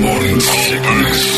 Morning sickness.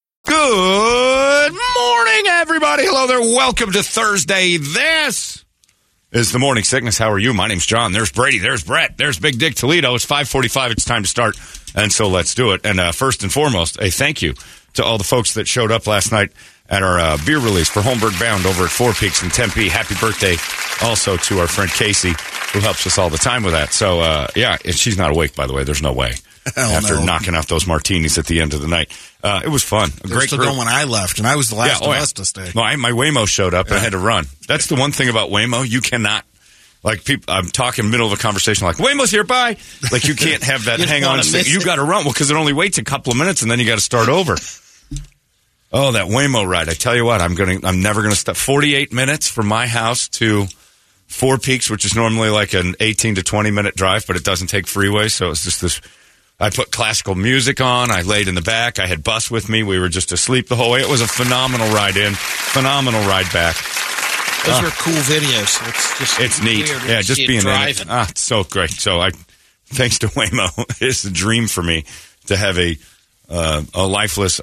Good morning, everybody. Hello there. Welcome to Thursday. This is the morning sickness. How are you? My name's John. There's Brady. There's Brett. There's Big Dick Toledo. It's 545. It's time to start. And so let's do it. And uh, first and foremost, a thank you to all the folks that showed up last night at our uh, beer release for Holmberg Bound over at Four Peaks in Tempe. Happy birthday also to our friend Casey, who helps us all the time with that. So, uh, yeah, she's not awake, by the way. There's no way. After no. knocking out those martinis at the end of the night. Uh, it was fun. A They're great still group. when I left, and I was the last oh, of yeah. us to stay. No, I, my Waymo showed up and I had to run. That's the one thing about Waymo. You cannot, like, people, I'm talking middle of a conversation, like, Waymo's here, bye. Like, you can't have that hang on. You got to run. Well, because it only waits a couple of minutes and then you got to start over. Oh, that Waymo ride. I tell you what, I'm going to, I'm never going to stop. 48 minutes from my house to Four Peaks, which is normally like an 18 to 20 minute drive, but it doesn't take freeway. So it's just this. I put classical music on. I laid in the back. I had bus with me. We were just asleep the whole way. It was a phenomenal ride in, phenomenal ride back. Those were cool videos. It's just It's neat. Yeah, just being in it. driving. Ah, it's so great. So I, thanks to Waymo, it's a dream for me to have a uh, a lifeless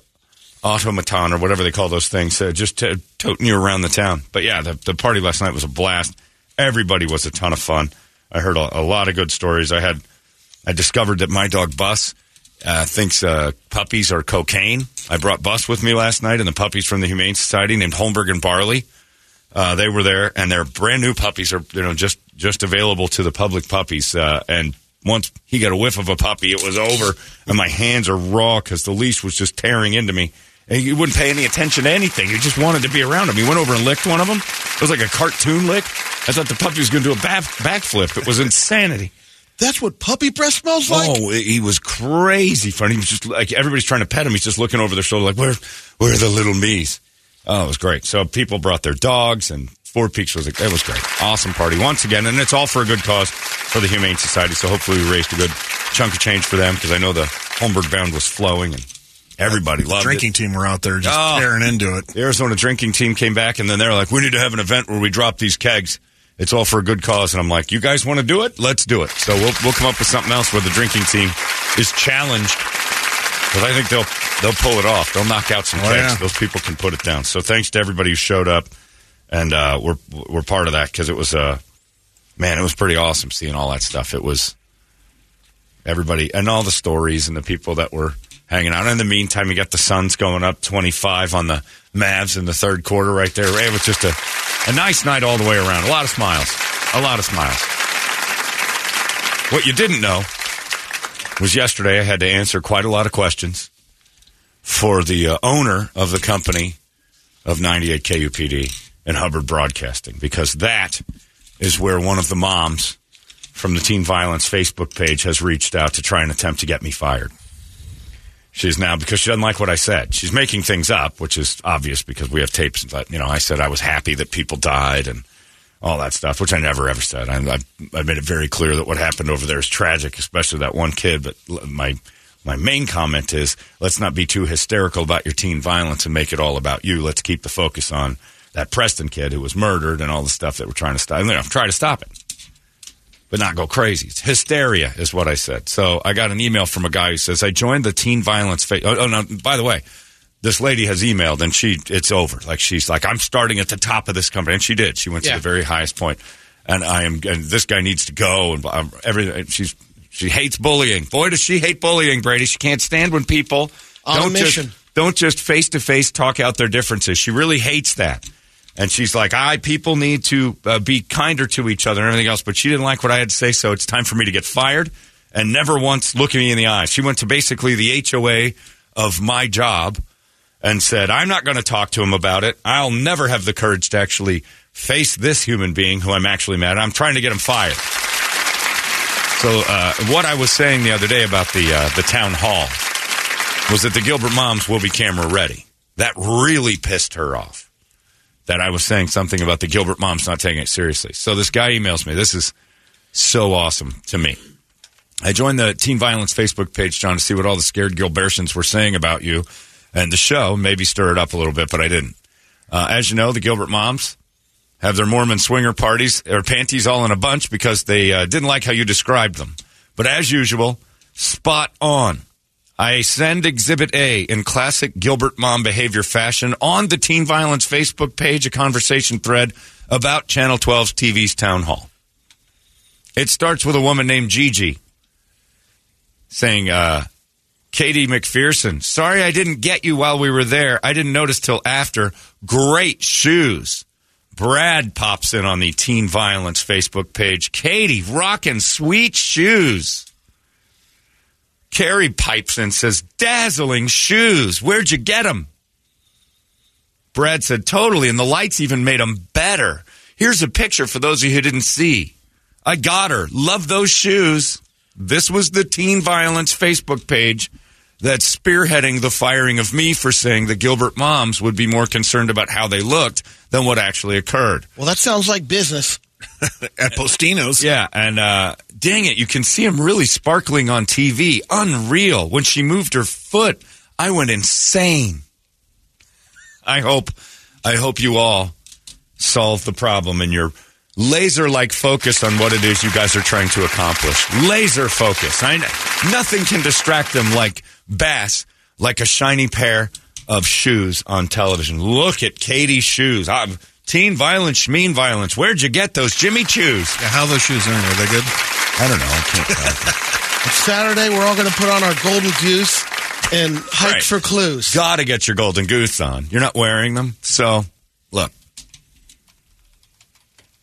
automaton or whatever they call those things, uh, just to, toting you around the town. But yeah, the, the party last night was a blast. Everybody was a ton of fun. I heard a, a lot of good stories. I had I discovered that my dog Bus uh, thinks uh, puppies are cocaine. I brought Bus with me last night, and the puppies from the Humane Society named Holmberg and Barley. Uh, they were there, and they're brand new puppies are you know just just available to the public puppies. Uh, and once he got a whiff of a puppy, it was over, and my hands are raw because the leash was just tearing into me. And he wouldn't pay any attention to anything. He just wanted to be around him. He went over and licked one of them. It was like a cartoon lick. I thought the puppy was going to do a back backflip. It was insanity. That's what puppy breath smells oh, like. Oh, he was crazy funny. He was just like everybody's trying to pet him. He's just looking over their shoulder, like where, where are the little me's? Oh, it was great. So people brought their dogs, and Four Peaks was like, it was great. Awesome party once again, and it's all for a good cause for the Humane Society. So hopefully we raised a good chunk of change for them because I know the Holmberg Bound was flowing and everybody the loved drinking it. team were out there just Oh. tearing into it. The Arizona drinking team came back, and then they're like, "We need to have an event where we drop these kegs." It's all for a good cause, and I'm like, "You guys want to do it? Let's do it." So we'll we'll come up with something else where the drinking team is challenged, but I think they'll they'll pull it off. They'll knock out some Oh, kegs. yeah. Those people can put it down. So thanks to everybody who showed up, and uh, we're we're part of that because it was uh, man, it was pretty awesome seeing all that stuff. It was everybody and all the stories and the people that were hanging out. In the meantime, you got the Suns going up 25 on the Mavs in the third quarter right there. It was just a, a nice night all the way around. A lot of smiles. A lot of smiles. What you didn't know was yesterday I had to answer quite a lot of questions for the uh, owner of the company of 98 KUPD and Hubbard Broadcasting because that is where one of the moms from the teen violence Facebook page has reached out to try and attempt to get me fired. She's now because she doesn't like what I said. She's making things up, which is obvious because we have tapes. But you know, I said I was happy that people died and all that stuff, which I never ever said. I, I, made it very clear that what happened over there is tragic, especially that one kid. But my my main comment is let's not be too hysterical about your teen violence and make it all about you. Let's keep the focus on that Preston kid who was murdered and all the stuff that we're trying to stop. You know, try to stop it but not go crazy. It's hysteria is what I said. So I got an email from a guy who says, I joined the teen violence. Fa- oh, oh, no, by the way, this lady has emailed and she, it's over. Like she's like, I'm starting at the top of this company. And she did. She went Yeah. to the very highest point. And I am, and this guy needs to go and um, everything. She's, she hates bullying. Boy, does she hate bullying, Brady. She can't stand when people On don't mission. just, don't just face to face talk out their differences. She really hates that. And she's like, I, people need to uh, be kinder to each other and everything else. But she didn't like what I had to say, so it's time for me to get fired and never once look at me in the eyes. She went to basically the HOA of my job and said, I'm not going to talk to him about it. I'll never have the courage to actually face this human being who I'm actually mad at. I'm trying to get him fired. So, uh, what I was saying the other day about the uh, the town hall was that the Gilbert moms will be camera ready. That really pissed her off. That I was saying something about the Gilbert moms not taking it seriously. So this guy emails me. This is so awesome to me. I joined the teen violence Facebook page, John, to see what all the scared Gilbertians were saying about you and the show. Maybe stir it up a little bit, but I didn't. Uh, as you know, the Gilbert moms have their Mormon swinger parties or panties all in a bunch because they uh, didn't like how you described them. But as usual, spot on. I send Exhibit A in classic Gilbert mom behavior fashion on the Teen Violence Facebook page, a conversation thread about Channel 12's TV's Town Hall. It starts with a woman named Gigi saying, uh, Katie McPherson, sorry I didn't get you while we were there. I didn't notice till after. Great shoes. Brad pops in on the Teen Violence Facebook page. Katie, rocking sweet shoes. Carrie pipes in, says, dazzling shoes. Where'd you get them? Brad said, totally, and the lights even made them better. Here's a picture for those of you who didn't see. I got her. Love those shoes. This was the Teen Violence Facebook page that's spearheading the firing of me for saying the Gilbert moms would be more concerned about how they looked than what actually occurred. Well, that sounds like business. At Postino's. Yeah, and uh, dang it, you can see him really sparkling on TV. Unreal. When she moved her foot, I went insane. I hope, I hope you all solve the problem in you're laser like focus on what it is you guys are trying to accomplish. Laser focus. I nothing can distract them like Bass, like a shiny pair of shoes on television. Look at Katie's shoes. i teen violence, schmeen violence. Where'd you get those Jimmy Choos? Yeah, how are those shoes doing? Are they good? I don't know. I can't tell. It's Saturday. We're all going to put on our golden goose and hike Right. for clues. Gotta get your golden goose on. You're not wearing them. So, look.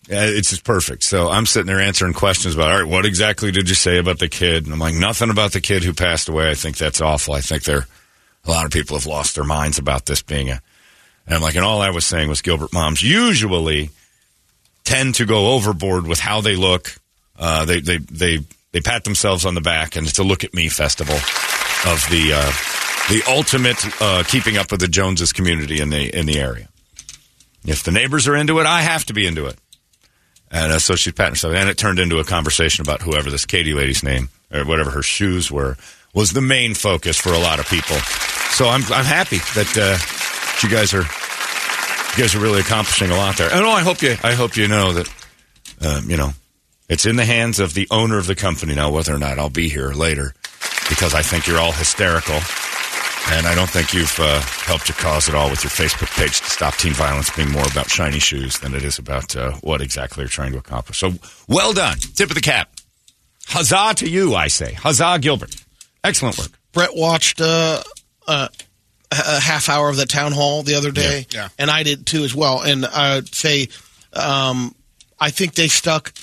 Yeah, it's just perfect. So I'm sitting there answering questions about, all right, what exactly did you say about the kid? And I'm like, nothing about the kid who passed away. I think that's awful. I think there, a lot of people have lost their minds about this being a, and like, and all I was saying was Gilbert moms usually tend to go overboard with how they look. Uh, they, they, they, they pat themselves on the back and it's a look at me festival of the, uh, the ultimate uh, keeping up with the Joneses community in the in the area. If the neighbors are into it, I have to be into it. And uh, so she's patting herself, and it turned into a conversation about whoever this Katie lady's name or whatever her shoes were was the main focus for a lot of people. So I'm I'm happy that uh, you guys are you guys are really accomplishing a lot there. And oh, I hope you I hope you know that um, you know it's in the hands of the owner of the company now. Whether or not I'll be here later, because I think you're all hysterical. And I don't think you've uh, helped your cause at all with your Facebook page to stop teen violence being more about shiny shoes than it is about uh, what exactly you're trying to accomplish. So well done. Tip of the cap. Huzzah to you, I say. Huzzah, Gilbert. Excellent work. Brett watched uh, uh, a half hour of the town hall the other day, Yeah. Yeah. and I did too as well. And I'd say, um, I think they stuck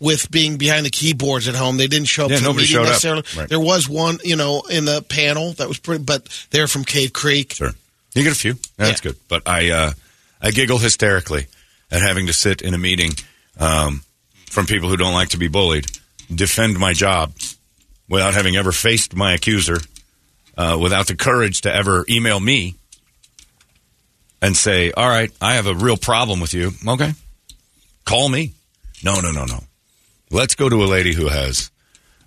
with being behind the keyboards at home. They didn't show up. Yeah, to the nobody meeting showed up. necessarily. Right. There was one, you know, in the panel that was pretty, but they're from Cave Creek. Sure. You get a few. That's Yeah. good. But I uh, I giggle hysterically at having to sit in a meeting um, from people who don't like to be bullied, defend my job without having ever faced my accuser, uh, without the courage to ever email me and say, "All right, I have a real problem with you." Okay, call me. No, no, no, no. Let's go to a lady who has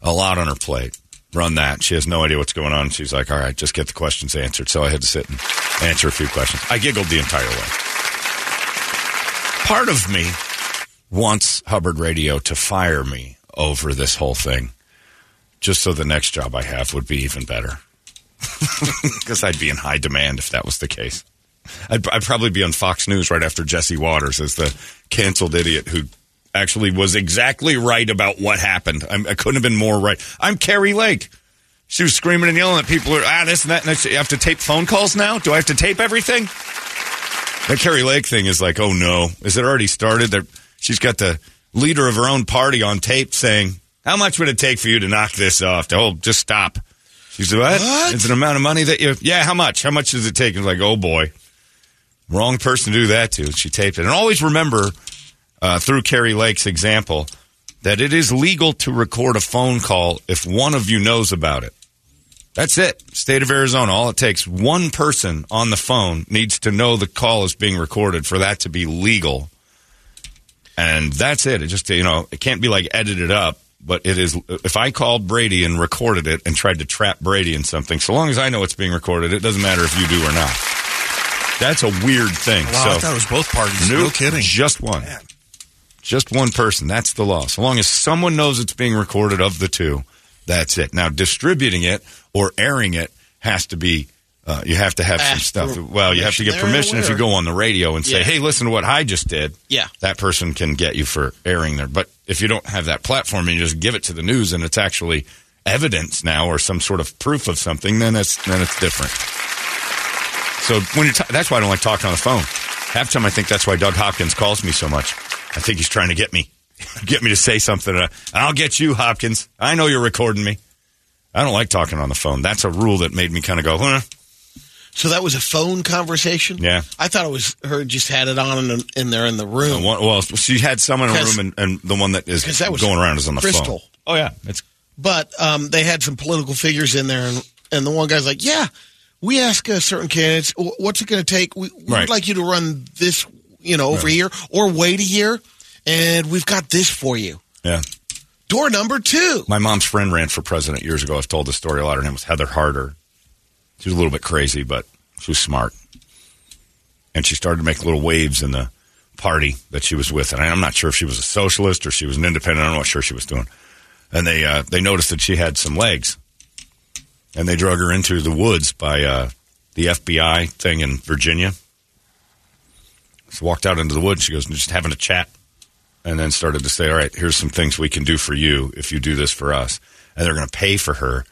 a lot on her plate. Run that. She has no idea what's going on. She's like, all right, just get the questions answered. So I had to sit and answer a few questions. I giggled the entire way. Part of me wants Hubbard Radio to fire me over this whole thing, just so the next job I have would be even better. Because I'd be in high demand if that was the case. I'd, I'd probably be on Fox News right after Jesse Watters as the canceled idiot who actually was exactly right about what happened. I'm, I couldn't have been more right. I'm Kari Lake. She was screaming and yelling at people. Ah, this and that. And have to tape phone calls now. Do I have to tape everything? That Kari Lake thing is like, oh no, is it already started? That she's got the leader of her own party on tape saying, "How much would it take for you to knock this off?" Oh, just stop. She's like, what? What? It's an amount of money that you. Yeah, how much? How much does it take? And like, oh boy, wrong person to do that to. She taped it, and always remember uh, through Kari Lake's example that it is legal to record a phone call if one of you knows about it. That's it. State of Arizona, all it takes one person on the phone needs to know the call is being recorded for that to be legal. And that's it. It just, you know, it can't be like edited up, but it is. If I called Brady and recorded it and tried to trap Brady in something, so long as I know it's being recorded, it doesn't matter if you do or not. That's a weird thing. Wow, so, I thought it was both parties. No Nope, kidding. Just one. Just one person. That's the law. So long as someone knows it's being recorded of the two, that's it. Now, distributing it or airing it has to be. Uh, you have to have some stuff. Well, you have to get permission permission if you go on the radio and say, Yeah. "Hey, listen to what I just did." Yeah. that person can get you for airing there. But if you don't have that platform and you just give it to the news and it's actually evidence now or some sort of proof of something, then it's then it's different. So when you're ta- that's why I don't like talking on the phone. Half time I think that's why Doug Hopkins calls me so much. I think he's trying to get me, get me to say something. Uh, I'll get you, Hopkins. I know you're recording me. I don't like talking on the phone. That's a rule that made me kind of go, huh? So that was a phone conversation. Yeah. I thought it was her just had it on in, in there in the room. One- Well, she had someone in a 'Cause- room, and, and the one that is 'cause that was going around is on the Crystal. phone. Oh yeah, it's But um, they had some political figures in there, and, and the one guy's like, "Yeah, we ask uh, certain candidates, what's it going to take? We, we'd Right. like you to run this, you know, over here, or wait a year, and we've got this for you." yeah. Door number two. My mom's friend ran for president years ago. I've told the story a lot. Her name was Heather Harder. She was a little bit crazy, but she was smart. And she started to make little waves in the party that she was with. And I'm not sure if she was a socialist or she was an independent. I'm not sure she was doing. And they uh, they noticed that she had some legs, and they drug her into the woods by uh, the FBI thing in Virginia. She walked out into the woods. She goes, just having a chat and then started to say, "All right, here's some things we can do for you if you do this for us." And they're going to pay for her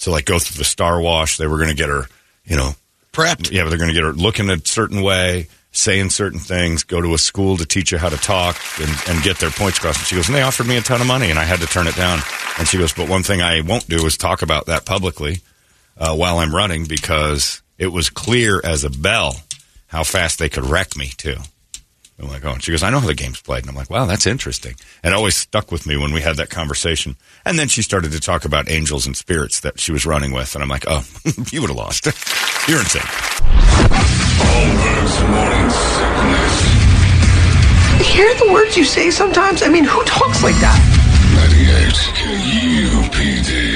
to like go through the star wash. They were going to get her, you know, Prepped. yeah, but they're going to get her looking a certain way, saying certain things, go to a school to teach you how to talk and, and get their points across. And she goes, and they offered me a ton of money, and I had to turn it down. And she goes, but one thing I won't do is talk about that publicly uh, while I'm running because it was clear as a bell how fast they could wreck me too. I'm like, oh, and she goes, I know how the game's played. And I'm like, wow, that's interesting. And it always stuck with me when we had that conversation. And then she started to talk about angels and spirits that she was running with. And I'm like, oh, you would have lost. You're insane. Holmberg's morning sickness. Hear the words you say sometimes? I mean, who talks like that? 98 KUPD.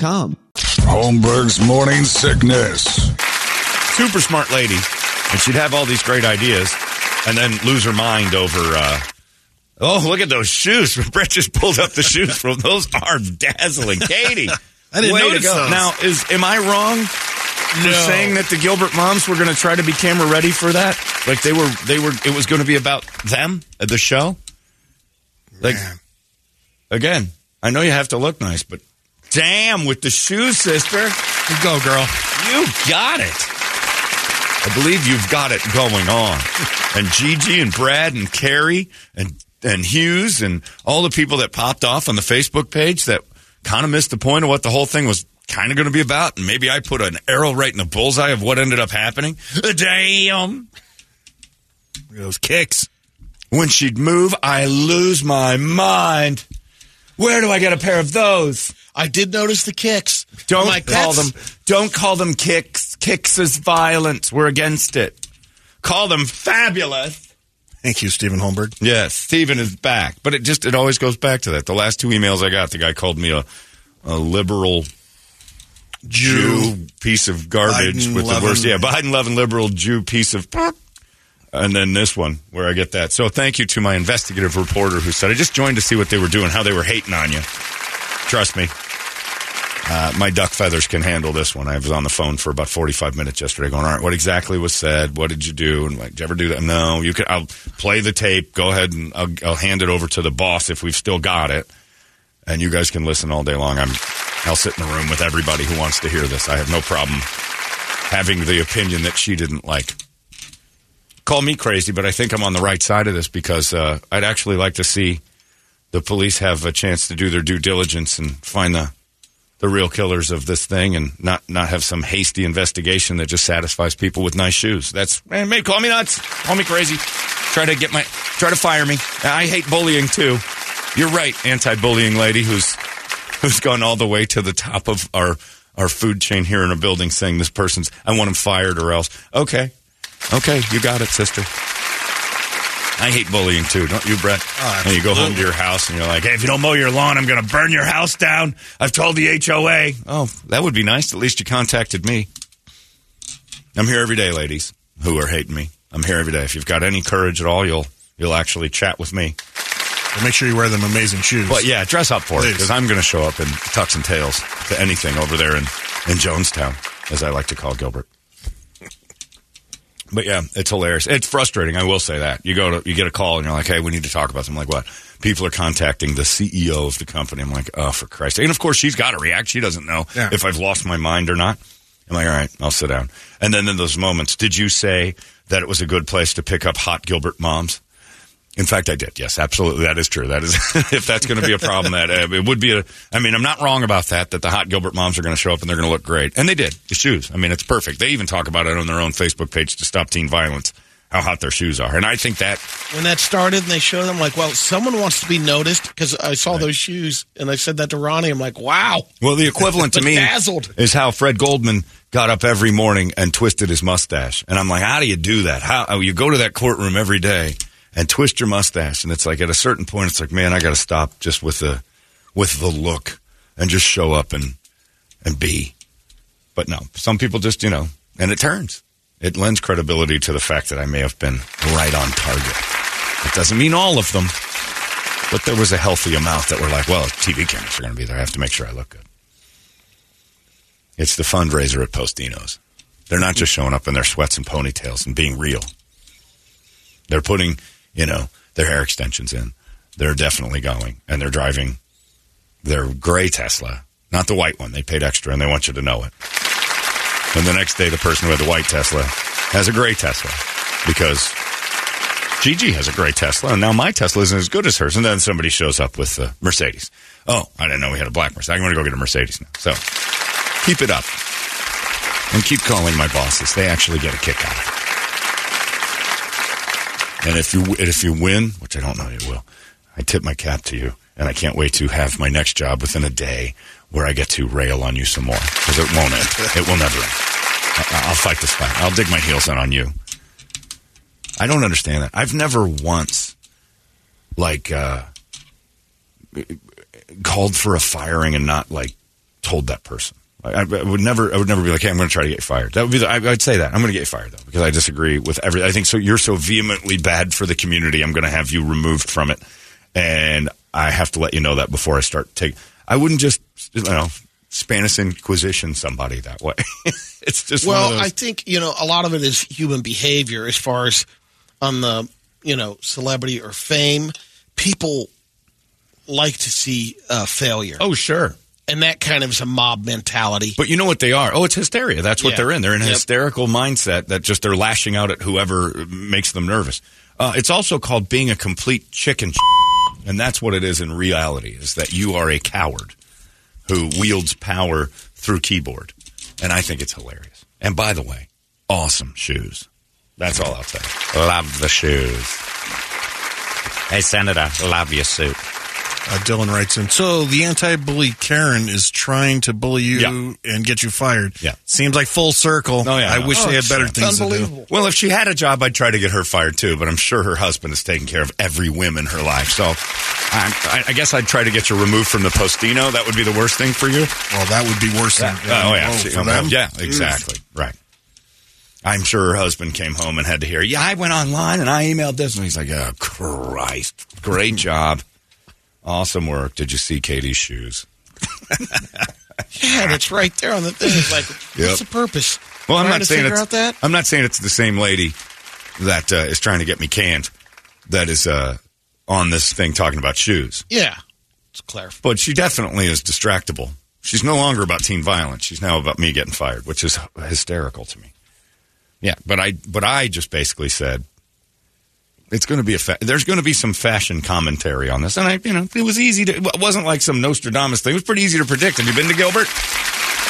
Holmberg's morning sickness. Super smart lady. And she'd have all these great ideas and then lose her mind over, uh, oh, look at those shoes. Brett just pulled up the shoes from those are dazzling. Katie. I didn't way to notice go. those. Now, is am I wrong for No. saying that the Gilbert moms were going to try to be camera ready for that? Like they were, they were. It was going to be about them at the show. Like Man. again, I know you have to look nice, but damn with the shoes, sister, You go, girl. you got it. I believe you've got it going on. And Gigi and Brad and Carrie and and Hughes and all the people that popped off on the Facebook page that kind of missed the point of what the whole thing was kind of going to be about. And maybe I put an arrow right in the bullseye of what ended up happening. Damn. Those kicks. When she'd move, I lose my mind. Where do I get a pair of those? I did notice the kicks. Don't like, call them. Don't call them kicks. Kicks is violence. We're against it. Call them fabulous. Thank you, Stephen Holmberg. Yes, Stephen is back, but it just it always goes back to that. The last two emails I got, the guy called me a a liberal Jew, piece of garbage Biden with the worst. Yeah, Biden loving liberal Jew piece of. And then this one where I get that. So thank you to my investigative reporter who said I just joined to see what they were doing, how they were hating on you. Trust me. Uh, my duck feathers can handle this one. I was on the phone for about 45 minutes yesterday going, all right, what exactly was said? What did you do? And like, did you ever do that? No, you can, I'll play the tape. Go ahead and I'll, I'll hand it over to the boss if we've still got it. and you guys can listen all day long. I'm, I'll sit in the room with everybody who wants to hear this. I have no problem having the opinion that she didn't like. Call me crazy, but I think I'm on the right side of this because uh, I'd actually like to see the police have a chance to do their due diligence and find the the real killers of this thing and not not have some hasty investigation that just satisfies people with nice shoes. That's man, may call me nuts, call me crazy. Try to get my try to fire me. I hate bullying too. You're right, anti-bullying lady who's who's gone all the way to the top of our our food chain here in a building saying this person's I want him fired or else. Okay. Okay, you got it, sister. I hate bullying too, don't you, Brett? Oh, and you go home to your house and you're like, hey, if you don't mow your lawn, I'm going to burn your house down. I've told the HOA. Oh, that would be nice. At least you contacted me. I'm here every day, ladies who are hating me. I'm here every day. If you've got any courage at all, you'll you'll actually chat with me. Make sure you wear them amazing shoes. But yeah, dress up for it because I'm going to show up in tux and tails to anything over there in in Jonestown, as I like to call Gilbert. But yeah, it's hilarious. It's frustrating. I will say that you go to you get a call and you're like, "Hey, we need to talk about something." I'm like, what? People are contacting the CEO of the company. I'm like, "Oh, for Christ!" And of course, she's got to react. She doesn't know Yeah. if I've lost my mind or not. I'm like, "All right, I'll sit down." And then in those moments, did you say that it was a good place to pick up hot Gilbert moms? In fact, I did. Yes, absolutely. That is true. That is, if that's going to be a problem, that uh, it would be a. I mean, I'm not wrong about that. That the hot Gilbert moms are going to show up and they're going to look great, and they did. The shoes. I mean, it's perfect. They even talk about it on their own Facebook page to stop teen violence. How hot their shoes are, and I think that when that started and they showed them like, well, someone wants to be noticed because I saw those shoes and I said that to Ronnie. I'm like, wow. well, the equivalent to me Bedazzled. is how Fred Goldman got up every morning and twisted his mustache, and I'm like, how do you do that? How oh, you go to that courtroom every day and twist your mustache, and it's like at a certain point, it's like, man, I got to stop just with the with the look and just show up and and be. But no, some people just, you know, and it turns. It lends credibility to the fact that I may have been right on target. It doesn't mean all of them, but there was a healthy amount that were like, well, TV cameras are going to be there. I have to make sure I look good. It's the fundraiser at Postino's. They're not just showing up in their sweats and ponytails and being real. They're putting, you know, their hair extensions in. They're definitely going, and they're driving their gray Tesla, not the white one. They paid extra, and they want you to know it. And the next day, the person who had the white Tesla has a gray Tesla because Gigi has a gray Tesla, and now my Tesla isn't as good as hers. And then somebody shows up with the Mercedes. Oh, I didn't know we had a black Mercedes. I'm going to go get a Mercedes now. So keep it up and keep calling my bosses. They actually get a kick out of it. And if you if you win, which I don't know you will, I tip my cap to you, and I can't wait to have my next job within a day where I get to rail on you some more because it won't end. It will never end. I- I'll fight this fight. I'll dig my heels in on you. I don't understand that. I've never once like uh, called for a firing and not like told that person. I, I would never. I would never be like, "Hey, I'm going to try to get you fired." That would be. The, I, I'd say that I'm going to get you fired though because I disagree with every. I think so. You're so vehemently bad for the community. I'm going to have you removed from it, and I have to let you know that before I start take. I wouldn't just you know Spanish Inquisition somebody that way. it's just one of Well, those- I think you know a lot of it is human behavior. As far as on the you know celebrity or fame, people like to see uh, failure, oh sure. And that kind of is a mob mentality. But you know what they are? Oh, it's hysteria. That's what Yeah. they're in. They're in a Yep. hysterical mindset that just they're lashing out at whoever makes them nervous. Uh, it's also called being a complete chicken, and that's what it is in reality. Is that you are a coward who wields power through keyboard, and I think it's hilarious. And by the way, awesome shoes. That's all I'll say. Love the shoes. Hey, Senator, love your suit. Uh, Dylan writes in. So the anti-bully Karen is trying to bully you Yeah. and get you fired. Yeah. Seems like full circle. Oh, yeah, I no. wish Oh, they had it's better things to do. unbelievable. Well, if she had a job, I'd try to get her fired too. But I'm sure her husband is taking care of every whim in her life. So I, I, I guess I'd try to get you removed from the postino. That would be the worst thing for you. Well, that would be worse than oh yeah, oh, See, for them. yeah, exactly, right. I'm sure her husband came home and had to hear. Yeah, I went online and I emailed this, and he's like, "Oh Christ, great job, awesome work. Did you see Katie's shoes?" yeah, that's right there on the thing. It's like, Yep. what's the purpose? Well, I'm Trying not saying it's that. I'm not saying it's the same lady that uh, is trying to get me canned. That is uh, on this thing talking about shoes. Yeah, Let's. But she definitely is distractible. She's no longer about teen violence. She's now about me getting fired, which is hysterical to me. Yeah, but I but I just basically said it's going to be a fa- there's going to be some fashion commentary on this, and I you know it was easy to it wasn't like some Nostradamus thing. It was pretty easy to predict. Have you been to Gilbert?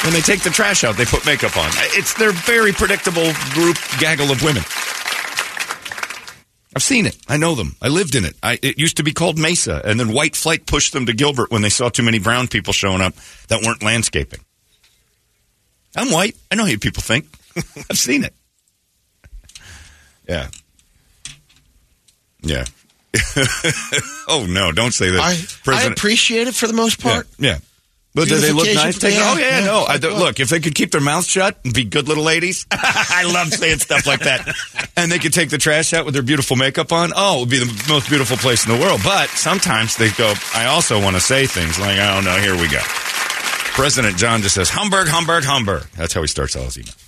When they take the trash out, they put makeup on. It's their very predictable group gaggle of women. I've seen it. I know them. I lived in it. I, it used to be called Mesa, and then White Flight pushed them to Gilbert when they saw too many brown people showing up that weren't landscaping. I'm white. I know how you people think. I've seen it. Yeah. Yeah. oh no! Don't say that. I, I appreciate it for the most part. Yeah. yeah. But do they look nice? Yeah, oh yeah, yeah, no. I, look, if they could keep their mouths shut and be good little ladies, I love saying stuff like that. And they could take the trash out with their beautiful makeup on. Oh, it would be the most beautiful place in the world. But sometimes they go. I also want to say things like, "Oh no, here we go." President John just says, "Hamburg, Hamburg, Hamburg." That's how he starts all his emails.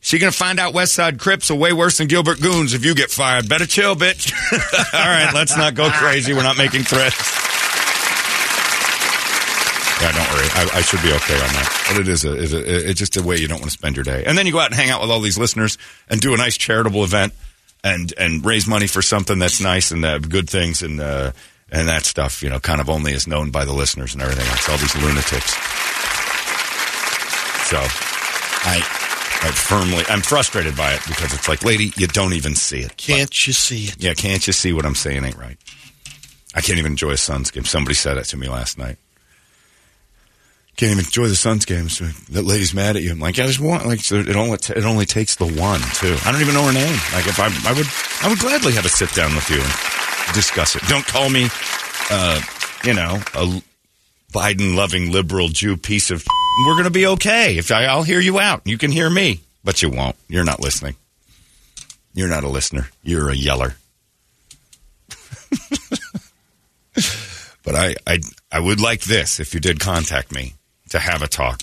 She gonna find out West Side Crips are way worse than Gilbert Goons if you get fired. Better chill, bitch. all right, let's not go crazy. We're not making threats. Yeah, don't worry. I, I, should be okay on that. But it is a, is a, it's just a way you don't want to spend your day. And then you go out and hang out with all these listeners and do a nice charitable event and and raise money for something that's nice and uh, good things and uh, and that stuff. You know, kind of only is known by the listeners and everything else. All these lunatics. So, I. I firmly, I'm frustrated by it because it's like, lady, you don't even see it. Can't but, you see it? Yeah, can't you see what I'm saying ain't right? I can't even enjoy a Suns game. Somebody said it to me last night can't even enjoy the Suns games. That lady's mad at you. I'm like, I just want like it only it only takes the one too. I don't even know her name. Like if I I would I would gladly have a sit down with you and discuss it. Don't call me, uh, you know, a Biden loving liberal Jew piece of. We're gonna be okay if I, I'll hear you out. You can hear me, but you won't. You're not listening. You're not a listener. You're a yeller. but I, I I would like this if you did contact me to have a talk.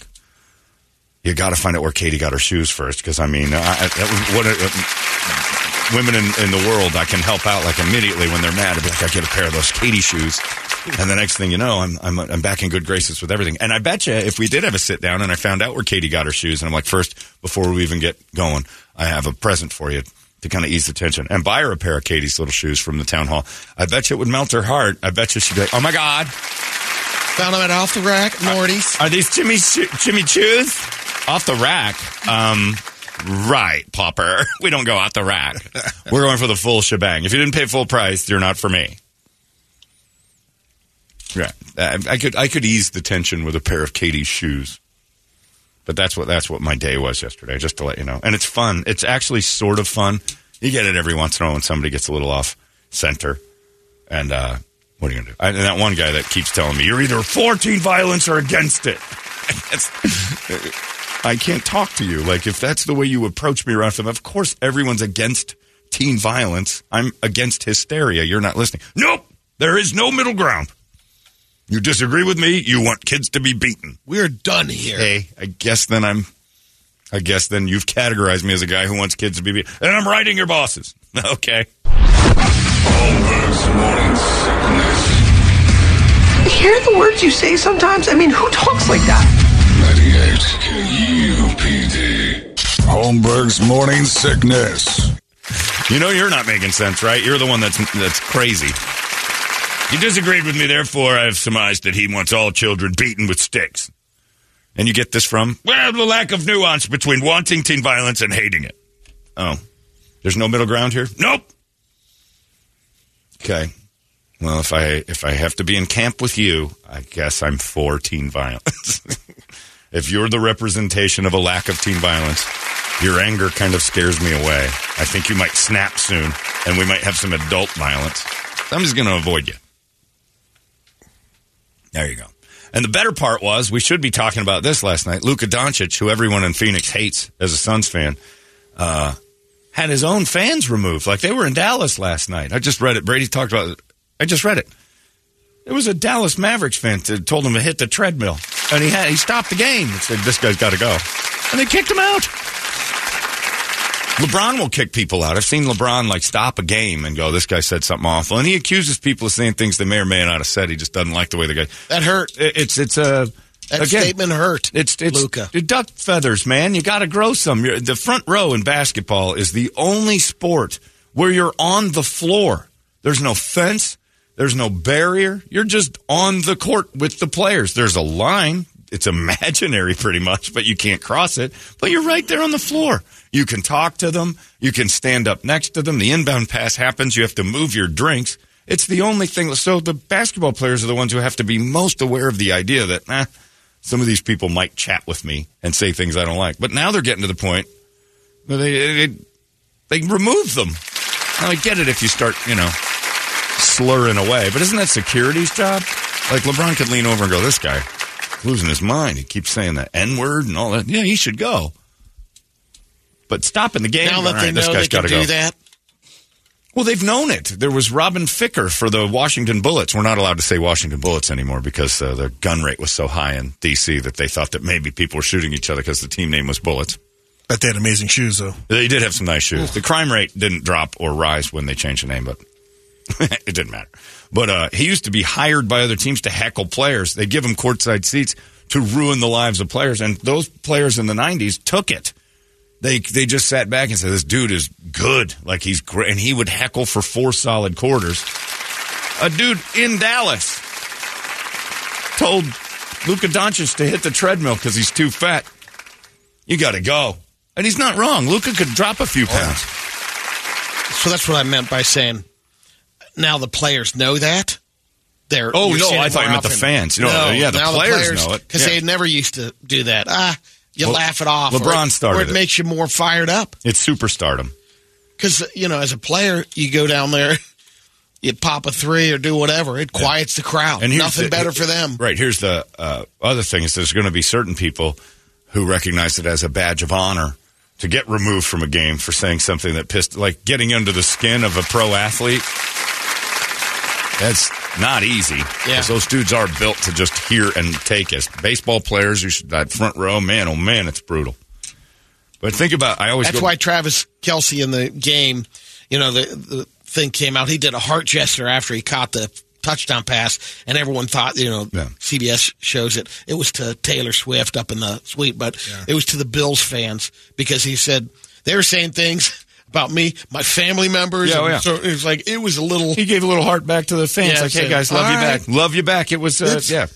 You got to find out where Katie got her shoes first, because I mean, I, what uh, women in, in, the world I can help out like immediately when they're mad. I'd be like, I get a pair of those Katie shoes, and the next thing you know, I'm, I'm I'm back in good graces with everything. And I bet you, if we did have a sit down and I found out where Katie got her shoes, and I'm like, first before we even get going, I have a present for you to kind of ease the tension and buy her a pair of Katie's little shoes from the town hall. I bet you it would melt her heart. I bet you she'd be like, oh my God. Found them at Off the Rack, Morty's. Are, are these Jimmy Jimmy Choo's? Off the rack. Um, right, Popper. We don't go off the rack. We're going for the full shebang. If you didn't pay full price, you're not for me. Yeah, I, I could I could ease the tension with a pair of Katie's shoes. But that's what that's what my day was yesterday, just to let you know. And it's fun. It's actually sort of fun. You get it every once in a while when somebody gets a little off center. And uh, what are you going to do? I, and that one guy that keeps telling me, you're either for teen violence or against it. I can't talk to you. Like, if that's the way you approach me around them, of course everyone's against teen violence. I'm against hysteria. You're not listening. Nope. There is no middle ground. You disagree with me? You want kids to be beaten. We're done here. Hey, I guess then I'm. I guess then you've categorized me as a guy who wants kids to be beaten. And I'm writing your bosses. Okay. Holmberg's morning sickness. Hear the words you say sometimes? I mean, who talks like that? 98 KUPD. Holmberg's morning sickness. You know you're not making sense, right? You're the one that's that's crazy. You disagreed with me, therefore I have surmised that he wants all children beaten with sticks. And you get this from? Well, the lack of nuance between wanting teen violence and hating it. Oh. There's no middle ground here? Nope. Okay. Well, if I if I have to be in camp with you, I guess I'm for teen violence. if you're the representation of a lack of teen violence, your anger kind of scares me away. I think you might snap soon, and we might have some adult violence. I'm just going to avoid you. There you go. And the better part was we should be talking about this last night. Luka Doncic, who everyone in Phoenix hates as a Suns fan, uh, had his own fans removed. Like they were in Dallas last night. I just read it. Brady talked about it. I just read it. There was a Dallas Mavericks fan that told him to hit the treadmill, and he had he stopped the game and said, "This guy's got to go," and they kicked him out. LeBron will kick people out. I've seen LeBron like stop a game and go, "This guy said something awful," and he accuses people of saying things they may or may not have said. He just doesn't like the way the guy. That hurt. It's it's a That again, statement hurt. It's it's Luka. duck feathers, man. You got to grow some. You're, the front row in basketball is the only sport where you're on the floor. There's no fence. There's no barrier. You're just on the court with the players. There's a line. It's imaginary pretty much, but you can't cross it. But you're right there on the floor. You can talk to them. You can stand up next to them. The inbound pass happens. You have to move your drinks. It's the only thing. So the basketball players are the ones who have to be most aware of the idea that, eh, some of these people might chat with me and say things I don't like. But now they're getting to the point where they, they, they remove them. Now, I get it if you start, you know, slurring away, but isn't that security's job? Like LeBron could lean over and go, this guy losing his mind. He keeps saying the N word and all that. Yeah, he should go. But stopping the game. now all that right, they know they can do go. that, Well, they've known it. There was Robin Ficker for the Washington Bullets. We're not allowed to say Washington Bullets anymore because uh, the gun rate was so high in D.C. that they thought that maybe people were shooting each other because the team name was Bullets. But they had amazing shoes, though. They did have some nice shoes. The crime rate didn't drop or rise when they changed the name, but it didn't matter. But uh, he used to be hired by other teams to heckle players. They give him courtside seats to ruin the lives of players, and those players in the '90s took it. They they just sat back and said, "This dude is good. Like he's great," and he would heckle for four solid quarters. A dude in Dallas told Luka Doncic to hit the treadmill because he's too fat. You got to go, and he's not wrong. Luka could drop a few pounds. so that's what I meant by saying. Now the players know that. They're Oh, no, I thought you meant the fans. No, yeah, the now players know it. because Yeah. they never used to do that. Ah, you Well, laugh it off. LeBron or it, started or it, it. makes you more fired up. It's superstardom. Because you know, as a player, you go down there, you pop a three or do whatever. It quiets the crowd. And Nothing the- better for them. Right. Here's the uh, other thing: is there's going to be certain people who recognize it as a badge of honor to get removed from a game for saying something that pissed, like getting under the skin of a pro athlete. That's not easy. Yeah. those dudes are built to just hear and take us. Baseball players, you should, that front row, man, oh man, it's brutal. But think about, I always That's go, why Travis Kelce in the game, you know, the, the thing came out. He did a heart gesture after he caught the touchdown pass, and everyone thought, you know, Yeah. CBS shows it. It was to Taylor Swift up in the suite, but it was to the Bills fans because he said they were saying things about me, my family members. Yeah, oh, yeah. So it was like it was a little. he gave a little heart back to the fans. Yeah, like, hey guys, love you right." back. Love you back. It was, uh, yeah.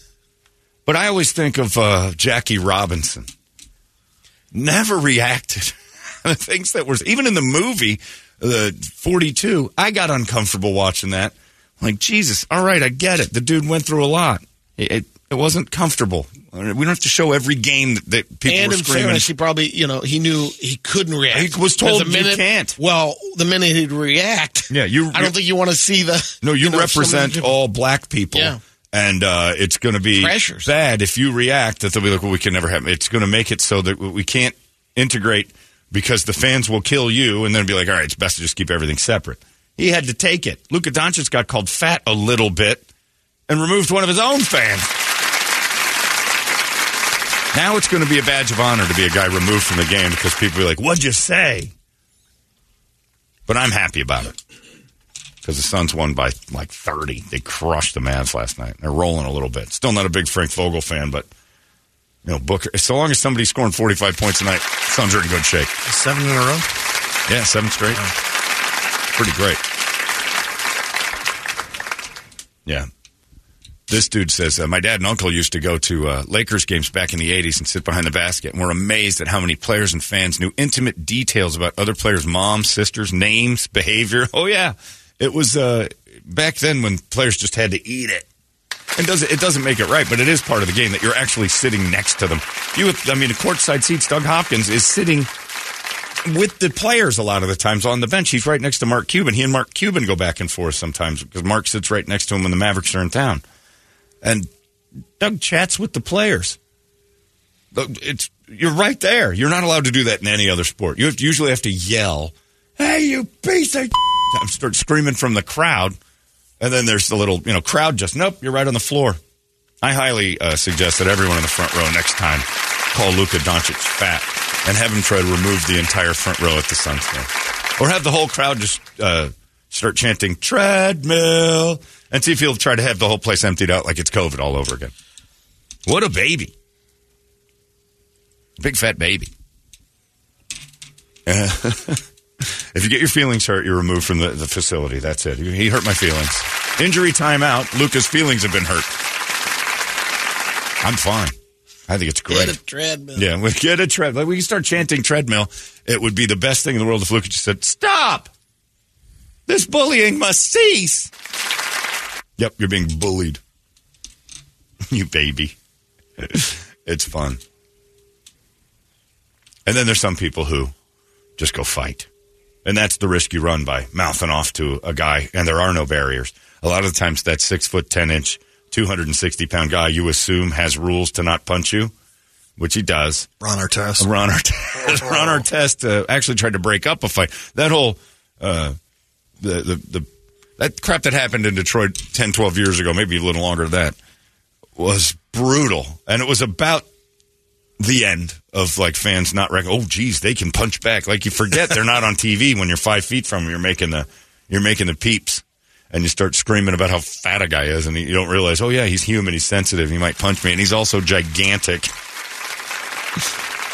But I always think of uh, Jackie Robinson. Never reacted. the things that were, even in the movie, the 42, I got uncomfortable watching that. Like, Jesus, all right, I get it. The dude went through a lot. It, it, it wasn't comfortable. We don't have to show every game that, that people and were in screaming. fairness, he probably, you know, he knew he couldn't react. He was told the you can't. Well, the minute he'd react, Yeah, you- I don't think you want to see the. No, you, know, represent some of the- all black people. Yeah. And uh, it's going to be Pressures. bad if you react that they'll be like, well, we can never have. It's going to make it so that we can't integrate because the fans will kill you and then be like, all right, it's best to just keep everything separate. He had to take it. Luka Doncic got called fat a little bit and removed one of his own fans. Now it's going to be a badge of honor to be a guy removed from the game because people be like, what'd you say? But I'm happy about it because the Suns won by like 30. They crushed the Mavs last night. They're rolling a little bit. Still not a big Frank Vogel fan, but you know, Booker. So long as somebody's scoring 45 points tonight, Suns are in good shape. Seven in a row. Yeah, seven straight. Pretty great. Yeah. This dude says, uh, my dad and uncle used to go to uh, Lakers games back in the 80s and sit behind the basket, and we're amazed at how many players and fans knew intimate details about other players' moms, sisters, names, behavior. Oh, yeah. It was uh, back then when players just had to eat it. And does it doesn't make it right, but it is part of the game that you're actually sitting next to them. You, I mean, the courtside seats. Doug Hopkins is sitting with the players a lot of the times on the bench. He's right next to Mark Cuban. He and Mark Cuban go back and forth sometimes because Mark sits right next to him when the Mavericks are in town. And Doug chats with the players. It's you're right there. You're not allowed to do that in any other sport. You usually have to yell, "Hey, you piece of!" Start screaming from the crowd, and then there's the little you know crowd. Just nope, you're right on the floor. I highly uh, suggest that everyone in the front row next time call Luka Doncic fat. and have him try to remove the entire front row at the Suns game, or have the whole crowd just uh, start chanting treadmill and see if he'll try to have the whole place emptied out like it's COVID all over again. What a baby! Big fat baby. Uh, if you get your feelings hurt, you're removed from the, the facility. That's it. He hurt my feelings. Injury timeout. Luka's feelings have been hurt. I'm fine. I think it's great. Get a treadmill. Yeah, we get a treadmill. We can start chanting treadmill. It would be the best thing in the world if Luka just said, "Stop! This bullying must cease." Yep, you're being bullied. you baby. it's fun. And then there's some people who just go fight. And that's the risk you run by mouthing off to a guy, and there are no barriers. A lot of the times, that six foot, 10 inch, 260 pound guy you assume has rules to not punch you, which he does. Ron Artest. Ron Artest, Ron Artest uh, actually tried to break up a fight. That whole, uh, the, the, the, that crap that happened in Detroit 10, 12 years ago, maybe a little longer than that, was brutal. And it was about the end of like fans not rec- oh geez they can punch back. Like you forget they're not on TV when you're five feet from them you're making the you're making the peeps. And you start screaming about how fat a guy is and you don't realize oh yeah he's human he's sensitive he might punch me and he's also gigantic.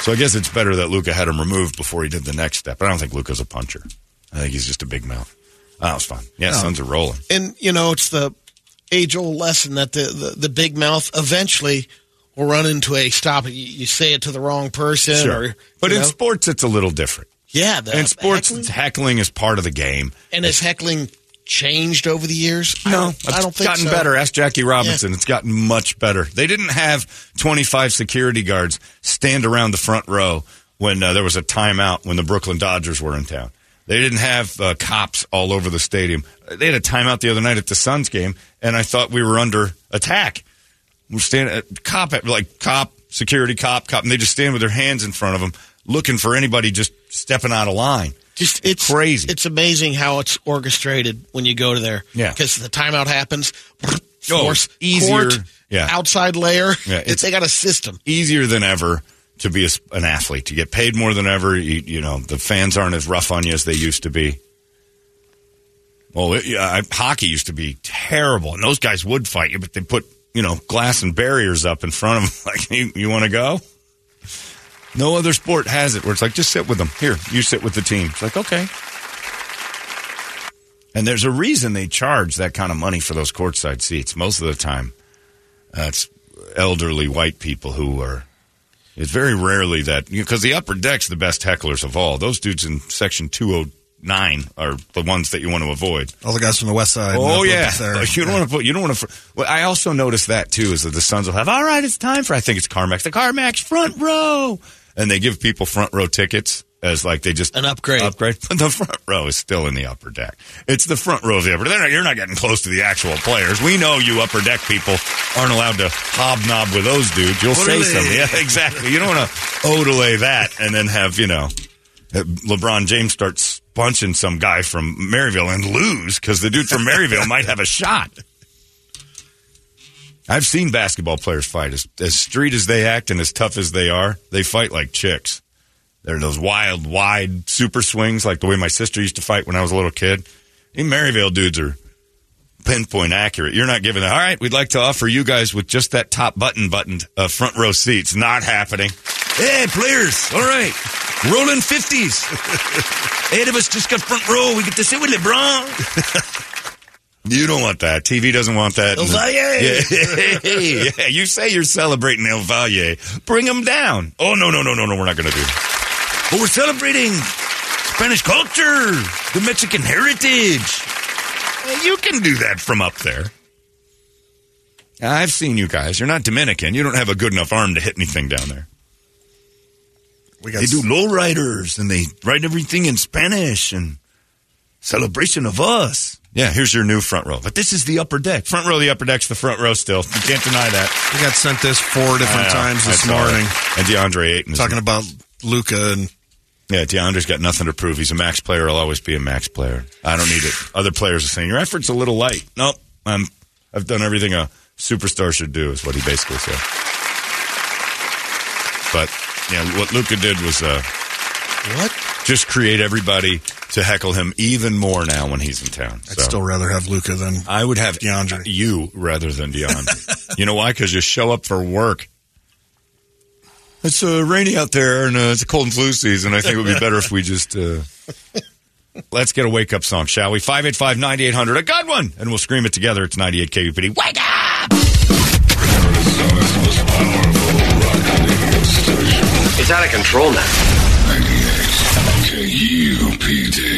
So I guess it's better that Luka had him removed before he did the next step. I don't think Luka's a puncher. I think he's just a big mouth oh, that was fun yeah Suns are rolling And you know, it's the age old lesson that the, the, the big mouth eventually will run into a stop. You, you say it to the wrong person, or but in know? sports it's a little different yeah, in sports heckling- heckling is part of the game and has heckling changed over the years? I No, don't, I don't think it's gotten so. better. Ask Jackie Robinson. It's gotten much better. They didn't have 25 security guards stand around the front row when uh, there was a timeout when the Brooklyn Dodgers were in town. They didn't have uh, cops all over the stadium. They had a timeout the other night at the Suns game, and I thought we were under attack. We're standing, uh, cop, like cop, security cop, cop, and they just stand with their hands in front of them, looking for anybody just stepping out of line. Just it's Crazy. It's amazing how it's orchestrated when you go to there. Yeah. because the timeout happens. Oh, Force easier. court, Yeah. outside layer. Yeah, It's, they got a system. easier than ever to be a an athlete. You get paid more than ever. You, you know, the fans aren't as rough on you as they used to be. Well, it, hockey used to be terrible, and those guys would fight you, but they put you know glass and barriers up in front of them. Like, you, you want to go? No other sport has it where it's like just sit with them. Here, you sit with the team. It's like okay. And there's a reason they charge that kind of money for those courtside seats. Most of the time, uh, it's elderly white people who are. It's very rarely that because the upper deck's the best hecklers of all. Those dudes in section two hundred nine are the ones that you want to avoid. All the guys from the west side. Oh yeah, you don't want to put. You don't want to. Well, I also noticed that too is that the Suns will have. All right, it's time for. I think it's Carmax. The Carmax front row, and they give people front row tickets as like they just An upgrade. Upgrade, but the front row is still in the upper deck. It's the front row of the upper. They're not, you're not getting close to the actual players. We know you upper deck people aren't allowed to hobnob with those dudes. You'll say something. Yeah, exactly. You don't want to odele that and then have you know LeBron James starts punching some guy from Maryvale and lose because the dude from Maryvale might have a shot. I've seen basketball players fight as, as street as they act and as tough as they are. They fight like chicks. They're those wild, wide super swings like the way my sister used to fight when I was a little kid. In Maryvale dudes are pinpoint accurate. You're not giving that. All right, we'd like to offer you guys with just that top button buttoned uh, front row seats. Not happening. Hey, players. All right. Rolling 50s. Eight of us just got front row. We get to sit with LeBron. you don't want that. TV doesn't want that. El Valle. Yeah. yeah. You say you're celebrating El Valle. Bring them down. Oh, no, no, no, no, no. We're not going to do that. But we're celebrating Spanish culture, the Mexican heritage. Well, You can do that from up there. I've seen you guys. You're not Dominican. You don't have a good enough arm to hit anything down there. We got They do lowriders and they write everything in Spanish and celebration of us. Yeah, here's your new front row. But this is the upper deck. Front row, the upper deck's the front row still. You can't deny that. we got sent this four different times this morning, it. And DeAndre Ayton. talking about Luka and Yeah, DeAndre's got nothing to prove. He's a max player. I'll always be a max player. I don't need it. Other players are saying your effort's a little light. Nope, I'm. I've done everything a superstar should do. Is what he basically said. But Yeah, what Luka did was uh, What? just create everybody to heckle him even more now when he's in town. I'd So still rather have Luka than I would have DeAndre. you rather than DeAndre. you know why? Because you show up for work. It's uh, rainy out there, and uh, it's a cold and flu season. I think it would be better if we just uh, let's get a wake up song, shall we? 585 9800, a good one, and we'll scream it together. It's 98 KUPD. Wake up! It's out of control now. 98 KUPD.